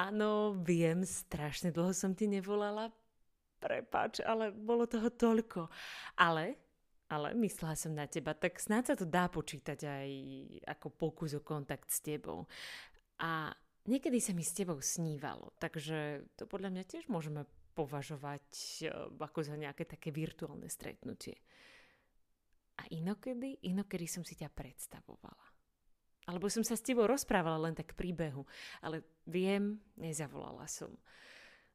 Áno, viem, strašne dlho som ti nevolala. Prepač, ale bolo toho toľko. Ale, ale myslela som na teba, tak snáď sa to dá počítať aj ako pokus o kontakt s tebou. A niekedy sa mi s tebou snívalo, takže to podľa mňa tiež môžeme považovať eh, ako za nejaké také virtuálne stretnutie. A inokedy, inokedy som si ťa predstavovala. Alebo som sa s tebou rozprávala len tak príbehu. Ale viem, nezavolala som.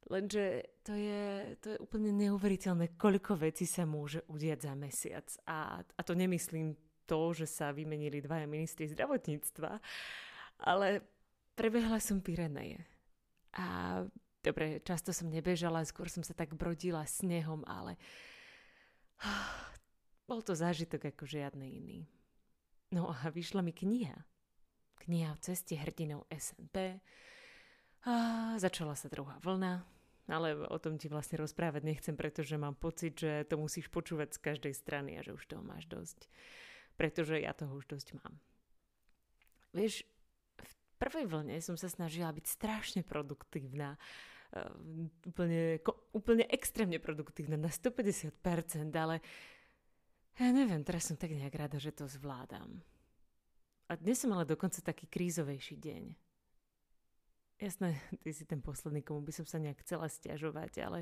Lenže to je, to je úplne neuveriteľné, koľko vecí sa môže udiať za mesiac. A, a to nemyslím to, že sa vymenili dvaja ministri zdravotníctva, ale prebehla som Pireneje. A dobre, často som nebežala, skôr som sa tak brodila snehom, ale bol to zážitok ako žiadny iný. No a vyšla mi kniha kniha o ceste hrdinov SNP. A začala sa druhá vlna, ale o tom ti vlastne rozprávať nechcem, pretože mám pocit, že to musíš počúvať z každej strany a že už toho máš dosť. Pretože ja toho už dosť mám. Vieš, v prvej vlne som sa snažila byť strašne produktívna, uh, úplne, úplne extrémne produktívna na 150%, ale ja neviem, teraz som tak nejak rada, že to zvládam. A dnes som mala dokonca taký krízovejší deň. Jasné, ty si ten posledný, komu by som sa nejak chcela stiažovať, ale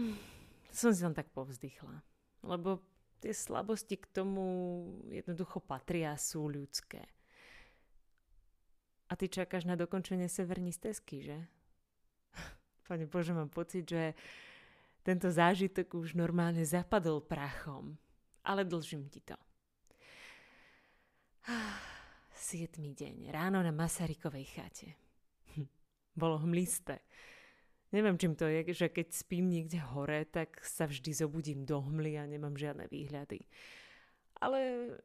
hm, som si len tak povzdychla. Lebo tie slabosti k tomu jednoducho patria, sú ľudské. A ty čakáš na dokončenie severní stezky, že? Pane Bože, mám pocit, že tento zážitok už normálne zapadol prachom. Ale dlžím ti to. Siedmy deň, ráno na Masarykovej chate. Hm, bolo hmlisté. Neviem, čím to je, že keď spím niekde hore, tak sa vždy zobudím do hmly a nemám žiadne výhľady. Ale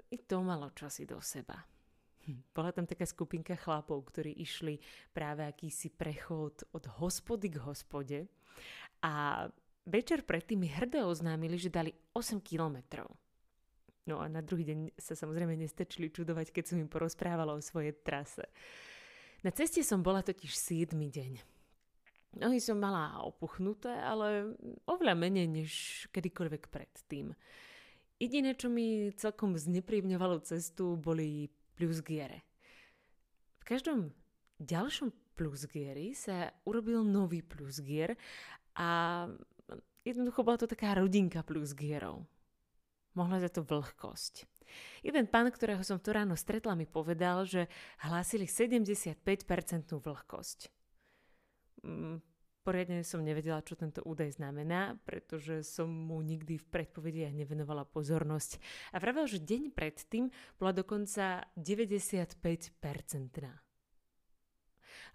i to malo čosi do seba. Hm, bola tam taká skupinka chlapov, ktorí išli práve akýsi prechod od hospody k hospode a večer predtým mi hrdo oznámili, že dali 8 kilometrov. No a na druhý deň sa samozrejme nestačili čudovať, keď som im porozprávala o svojej trase. Na ceste som bola totiž 7 deň. Nohy som mala opuchnuté, ale oveľa menej než kedykoľvek predtým. Jediné, čo mi celkom znepríjemňovalo cestu, boli plusgiere. V každom ďalšom plusgieri sa urobil nový plusgier a jednoducho bola to taká rodinka plusgierov mohla za to vlhkosť. Jeden pán, ktorého som to ráno stretla, mi povedal, že hlásili 75% vlhkosť. Mm, poriadne som nevedela, čo tento údaj znamená, pretože som mu nikdy v predpovediach nevenovala pozornosť. A vravel, že deň predtým bola dokonca 95%.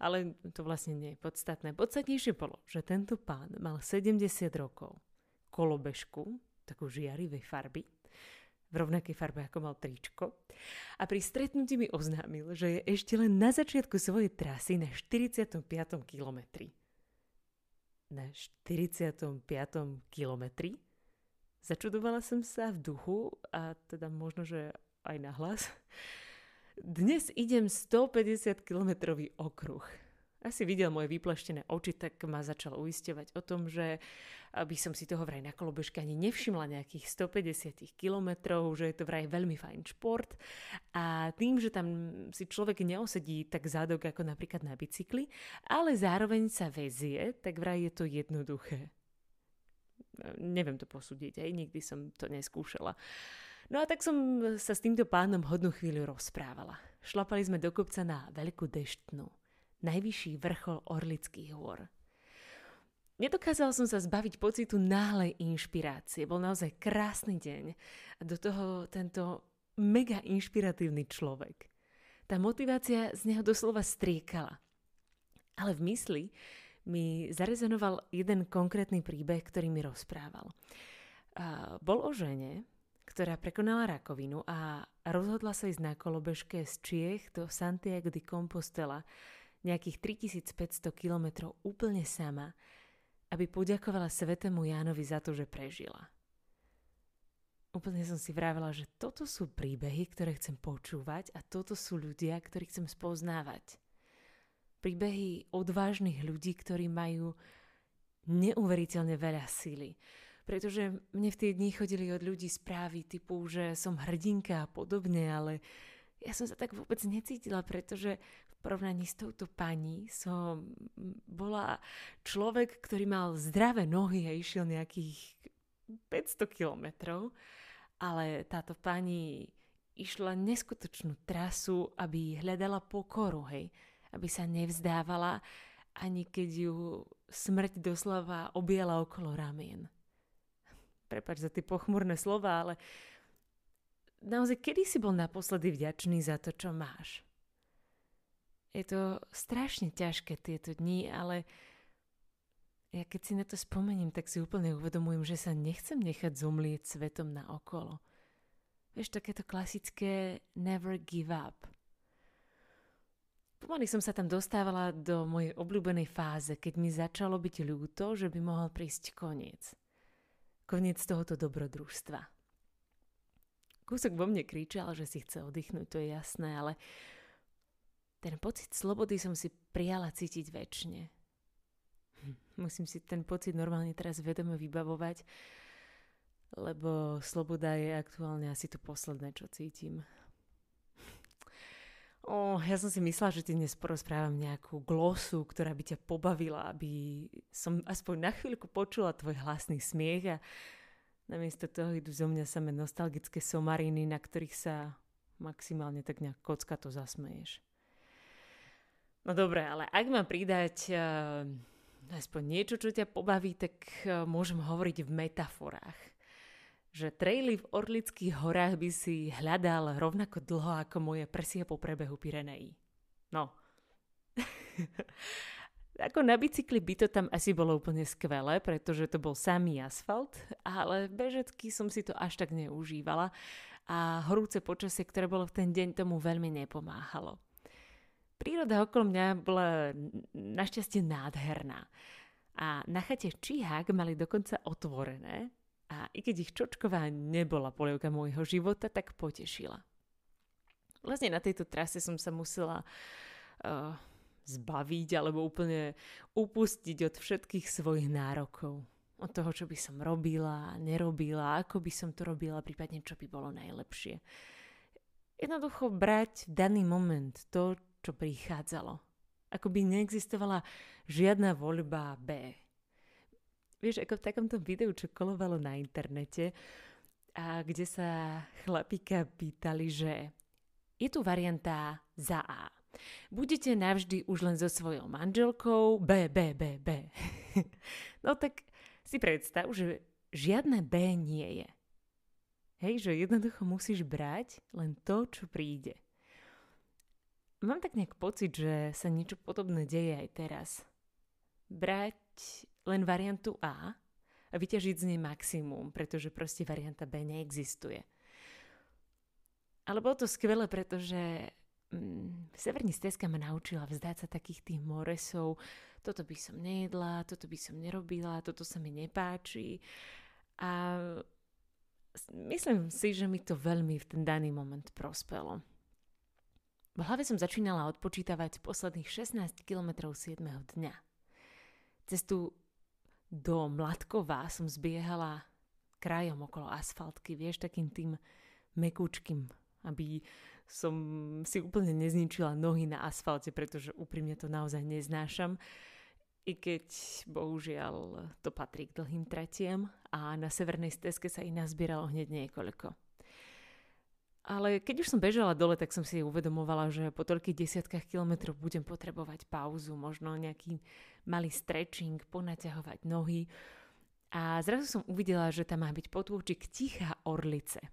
Ale to vlastne nie je podstatné. Podstatnejšie bolo, že tento pán mal 70 rokov, kolobežku, takú žiarivej farby, v rovnakej farbe ako mal tričko. A pri stretnutí mi oznámil, že je ešte len na začiatku svojej trasy na 45. kilometri. Na 45. kilometri? Začudovala som sa v duchu a teda možno, že aj na hlas. Dnes idem 150 kilometrový okruh asi videl moje vypleštené oči, tak ma začal uisťovať o tom, že by som si toho vraj na kolobežke ani nevšimla nejakých 150 kilometrov, že je to vraj veľmi fajn šport a tým, že tam si človek neosedí tak zádok ako napríklad na bicykli, ale zároveň sa vezie, tak vraj je to jednoduché. Neviem to posúdiť, aj nikdy som to neskúšala. No a tak som sa s týmto pánom hodnú chvíľu rozprávala. Šlapali sme do kopca na veľkú deštnú najvyšší vrchol Orlických hôr. Nedokázal som sa zbaviť pocitu náhlej inšpirácie. Bol naozaj krásny deň a do toho tento mega inšpiratívny človek. Tá motivácia z neho doslova striekala. Ale v mysli mi zarezonoval jeden konkrétny príbeh, ktorý mi rozprával. Bol o žene, ktorá prekonala rakovinu a rozhodla sa ísť na kolobežke z Čiech do Santiago de Compostela, nejakých 3500 kilometrov úplne sama, aby poďakovala svetému Jánovi za to, že prežila. Úplne som si vravela, že toto sú príbehy, ktoré chcem počúvať a toto sú ľudia, ktorých chcem spoznávať. príbehy odvážnych ľudí, ktorí majú neuveriteľne veľa síly. Pretože mne v tie dni chodili od ľudí správy typu, že som hrdinka a podobne, ale ja som sa tak vôbec necítila, pretože porovnaní s touto pani som bola človek, ktorý mal zdravé nohy a išiel nejakých 500 kilometrov, ale táto pani išla neskutočnú trasu, aby hľadala pokoru, hej, aby sa nevzdávala, ani keď ju smrť doslova objela okolo ramien prepač za tie pochmurné slova, ale naozaj, kedy si bol naposledy vďačný za to, čo máš? Je to strašne ťažké tieto dni, ale ja keď si na to spomeniem, tak si úplne uvedomujem, že sa nechcem nechať zomlieť svetom na okolo. Vieš, takéto klasické never give up. Pomaly som sa tam dostávala do mojej obľúbenej fáze, keď mi začalo byť ľúto, že by mohol prísť koniec koniec tohoto dobrodružstva. Kúsok vo mne kričal, že si chce oddychnúť, to je jasné, ale ten pocit slobody som si prijala cítiť väčšine. Musím si ten pocit normálne teraz vedome vybavovať, lebo sloboda je aktuálne asi to posledné, čo cítim. O, ja som si myslela, že ti dnes porozprávam nejakú glosu, ktorá by ťa pobavila, aby som aspoň na chvíľku počula tvoj hlasný smiech a namiesto toho idú zo mňa samé nostalgické somariny, na ktorých sa maximálne tak nejak kocka to zasmeješ. No dobre, ale ak mám pridať uh, aspoň niečo, čo ťa pobaví, tak uh, môžem hovoriť v metaforách že traily v Orlických horách by si hľadal rovnako dlho ako moje prsia po prebehu Pireneí. No. ako na bicykli by to tam asi bolo úplne skvelé, pretože to bol samý asfalt, ale bežecky som si to až tak neužívala a horúce počasie, ktoré bolo v ten deň, tomu veľmi nepomáhalo. Príroda okolo mňa bola našťastie nádherná. A na chate Číhak mali dokonca otvorené, a i keď ich čočková nebola polievka môjho života, tak potešila. Vlastne na tejto trase som sa musela uh, zbaviť alebo úplne upustiť od všetkých svojich nárokov. Od toho, čo by som robila, nerobila, ako by som to robila, prípadne čo by bolo najlepšie. Jednoducho brať daný moment to, čo prichádzalo. Ako by neexistovala žiadna voľba B vieš, ako v takomto videu, čo kolovalo na internete, a kde sa chlapíka pýtali, že je tu varianta za A. Budete navždy už len so svojou manželkou B, B, B, B. no tak si predstav, že žiadne B nie je. Hej, že jednoducho musíš brať len to, čo príde. Mám tak nejak pocit, že sa niečo podobné deje aj teraz. Brať len variantu A a vyťažiť z nej maximum, pretože proste varianta B neexistuje. Ale bolo to skvelé, pretože mm, Severní stezka ma naučila vzdať sa takých tých moresov. Toto by som nejedla, toto by som nerobila, toto sa mi nepáči. A myslím si, že mi to veľmi v ten daný moment prospelo. V hlave som začínala odpočítavať posledných 16 km 7. dňa. Cestu do Mladkova som zbiehala krajom okolo asfaltky, vieš, takým tým mekúčkým, aby som si úplne nezničila nohy na asfalte, pretože úprimne to naozaj neznášam. I keď bohužiaľ to patrí k dlhým tretiem a na severnej stezke sa ich nazbieralo hneď niekoľko. Ale keď už som bežala dole, tak som si uvedomovala, že po toľkých desiatkách kilometrov budem potrebovať pauzu, možno nejaký malý stretching, ponaťahovať nohy. A zrazu som uvidela, že tam má byť potôčik Tichá Orlice.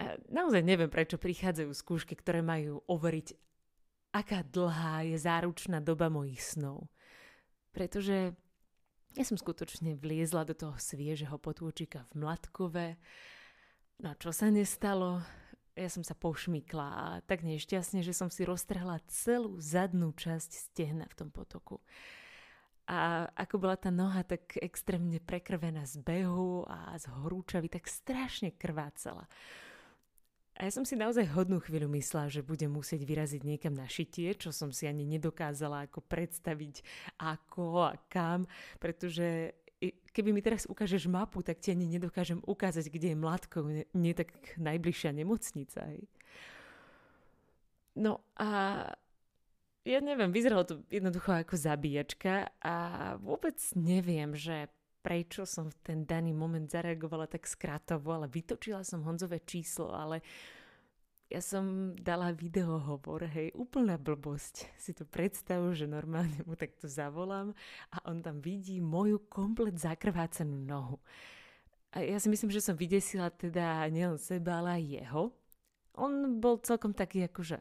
A naozaj neviem, prečo prichádzajú skúšky, ktoré majú overiť, aká dlhá je záručná doba mojich snov. Pretože ja som skutočne vliezla do toho sviežeho potôčika v Mladkove, No čo sa nestalo? Ja som sa pošmykla a tak nešťastne, že som si roztrhla celú zadnú časť stehna v tom potoku. A ako bola tá noha tak extrémne prekrvená z behu a z horúčavy, tak strašne krvácala. A ja som si naozaj hodnú chvíľu myslela, že budem musieť vyraziť niekam na šitie, čo som si ani nedokázala ako predstaviť ako a kam, pretože keby mi teraz ukážeš mapu, tak ti ani nedokážem ukázať, kde je mladko, nie, nie tak najbližšia nemocnica. Hej. No a ja neviem, vyzeralo to jednoducho ako zabíjačka a vôbec neviem, že prečo som v ten daný moment zareagovala tak skratovo, ale vytočila som Honzové číslo, ale ja som dala videohovor, hej, úplná blbosť. Si to predstav, že normálne mu takto zavolám a on tam vidí moju komplet zakrvácanú nohu. A ja si myslím, že som vydesila teda nielen seba, ale aj jeho. On bol celkom taký akože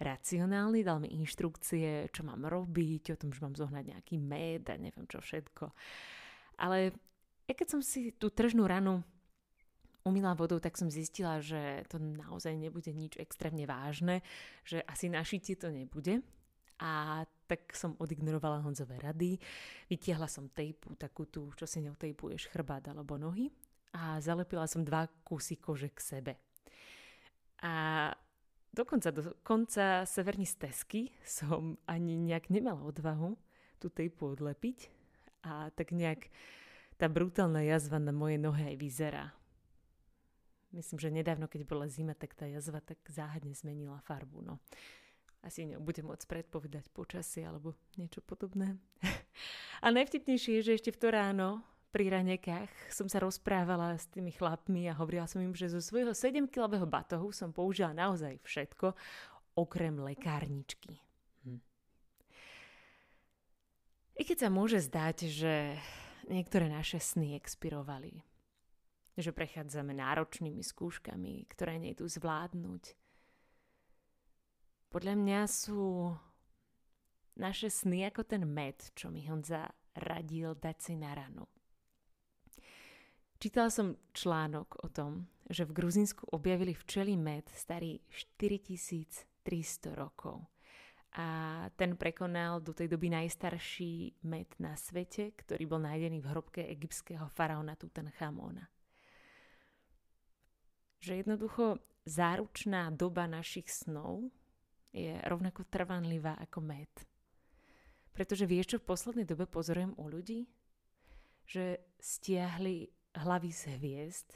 racionálny, dal mi inštrukcie, čo mám robiť, o tom, že mám zohnať nejaký med a neviem čo všetko. Ale ja keď som si tú tržnú ranu umila vodou, tak som zistila, že to naozaj nebude nič extrémne vážne, že asi našitie to nebude. A tak som odignorovala Honzové rady, vytiahla som tejpu, takú tú, čo si neotejpuješ chrbát alebo nohy a zalepila som dva kusy kože k sebe. A dokonca do konca severní stezky som ani nejak nemala odvahu tú tejpu odlepiť, a tak nejak tá brutálna jazva na mojej nohe aj vyzerá. Myslím, že nedávno, keď bola zima, tak tá jazva tak záhadne zmenila farbu. No. Asi nebudem môcť predpovedať počasie alebo niečo podobné. a najvtipnejšie je, že ešte v to ráno pri ranekách som sa rozprávala s tými chlapmi a hovorila som im, že zo svojho 7-kilového batohu som použila naozaj všetko, okrem lekárničky. I keď sa môže zdať, že niektoré naše sny expirovali, že prechádzame náročnými skúškami, ktoré nejdu zvládnuť. Podľa mňa sú naše sny ako ten med, čo mi Honza radil dať si na ranu. Čítala som článok o tom, že v Gruzinsku objavili včelí med starý 4300 rokov a ten prekonal do tej doby najstarší med na svete, ktorý bol nájdený v hrobke egyptského faraóna Tutanchamona. Že jednoducho záručná doba našich snov je rovnako trvanlivá ako med. Pretože vieš, čo v poslednej dobe pozorujem u ľudí? Že stiahli hlavy z hviezd,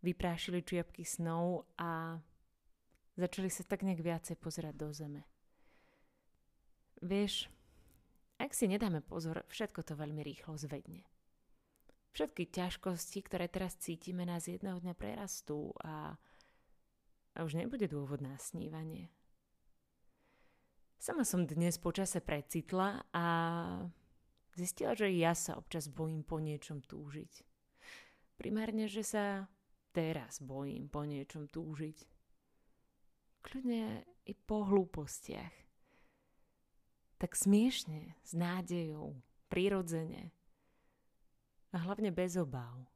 vyprášili čiapky snov a začali sa tak nejak viacej pozerať do zeme. Vieš, ak si nedáme pozor, všetko to veľmi rýchlo zvedne. Všetky ťažkosti, ktoré teraz cítime, nás jedného dňa prerastú a, a už nebude dôvod na snívanie. Sama som dnes počase precitla a zistila, že ja sa občas bojím po niečom túžiť. Primárne, že sa teraz bojím po niečom túžiť. Kľudne i po hlúpostiach tak smiešne, s nádejou, prirodzene a hlavne bez obáv.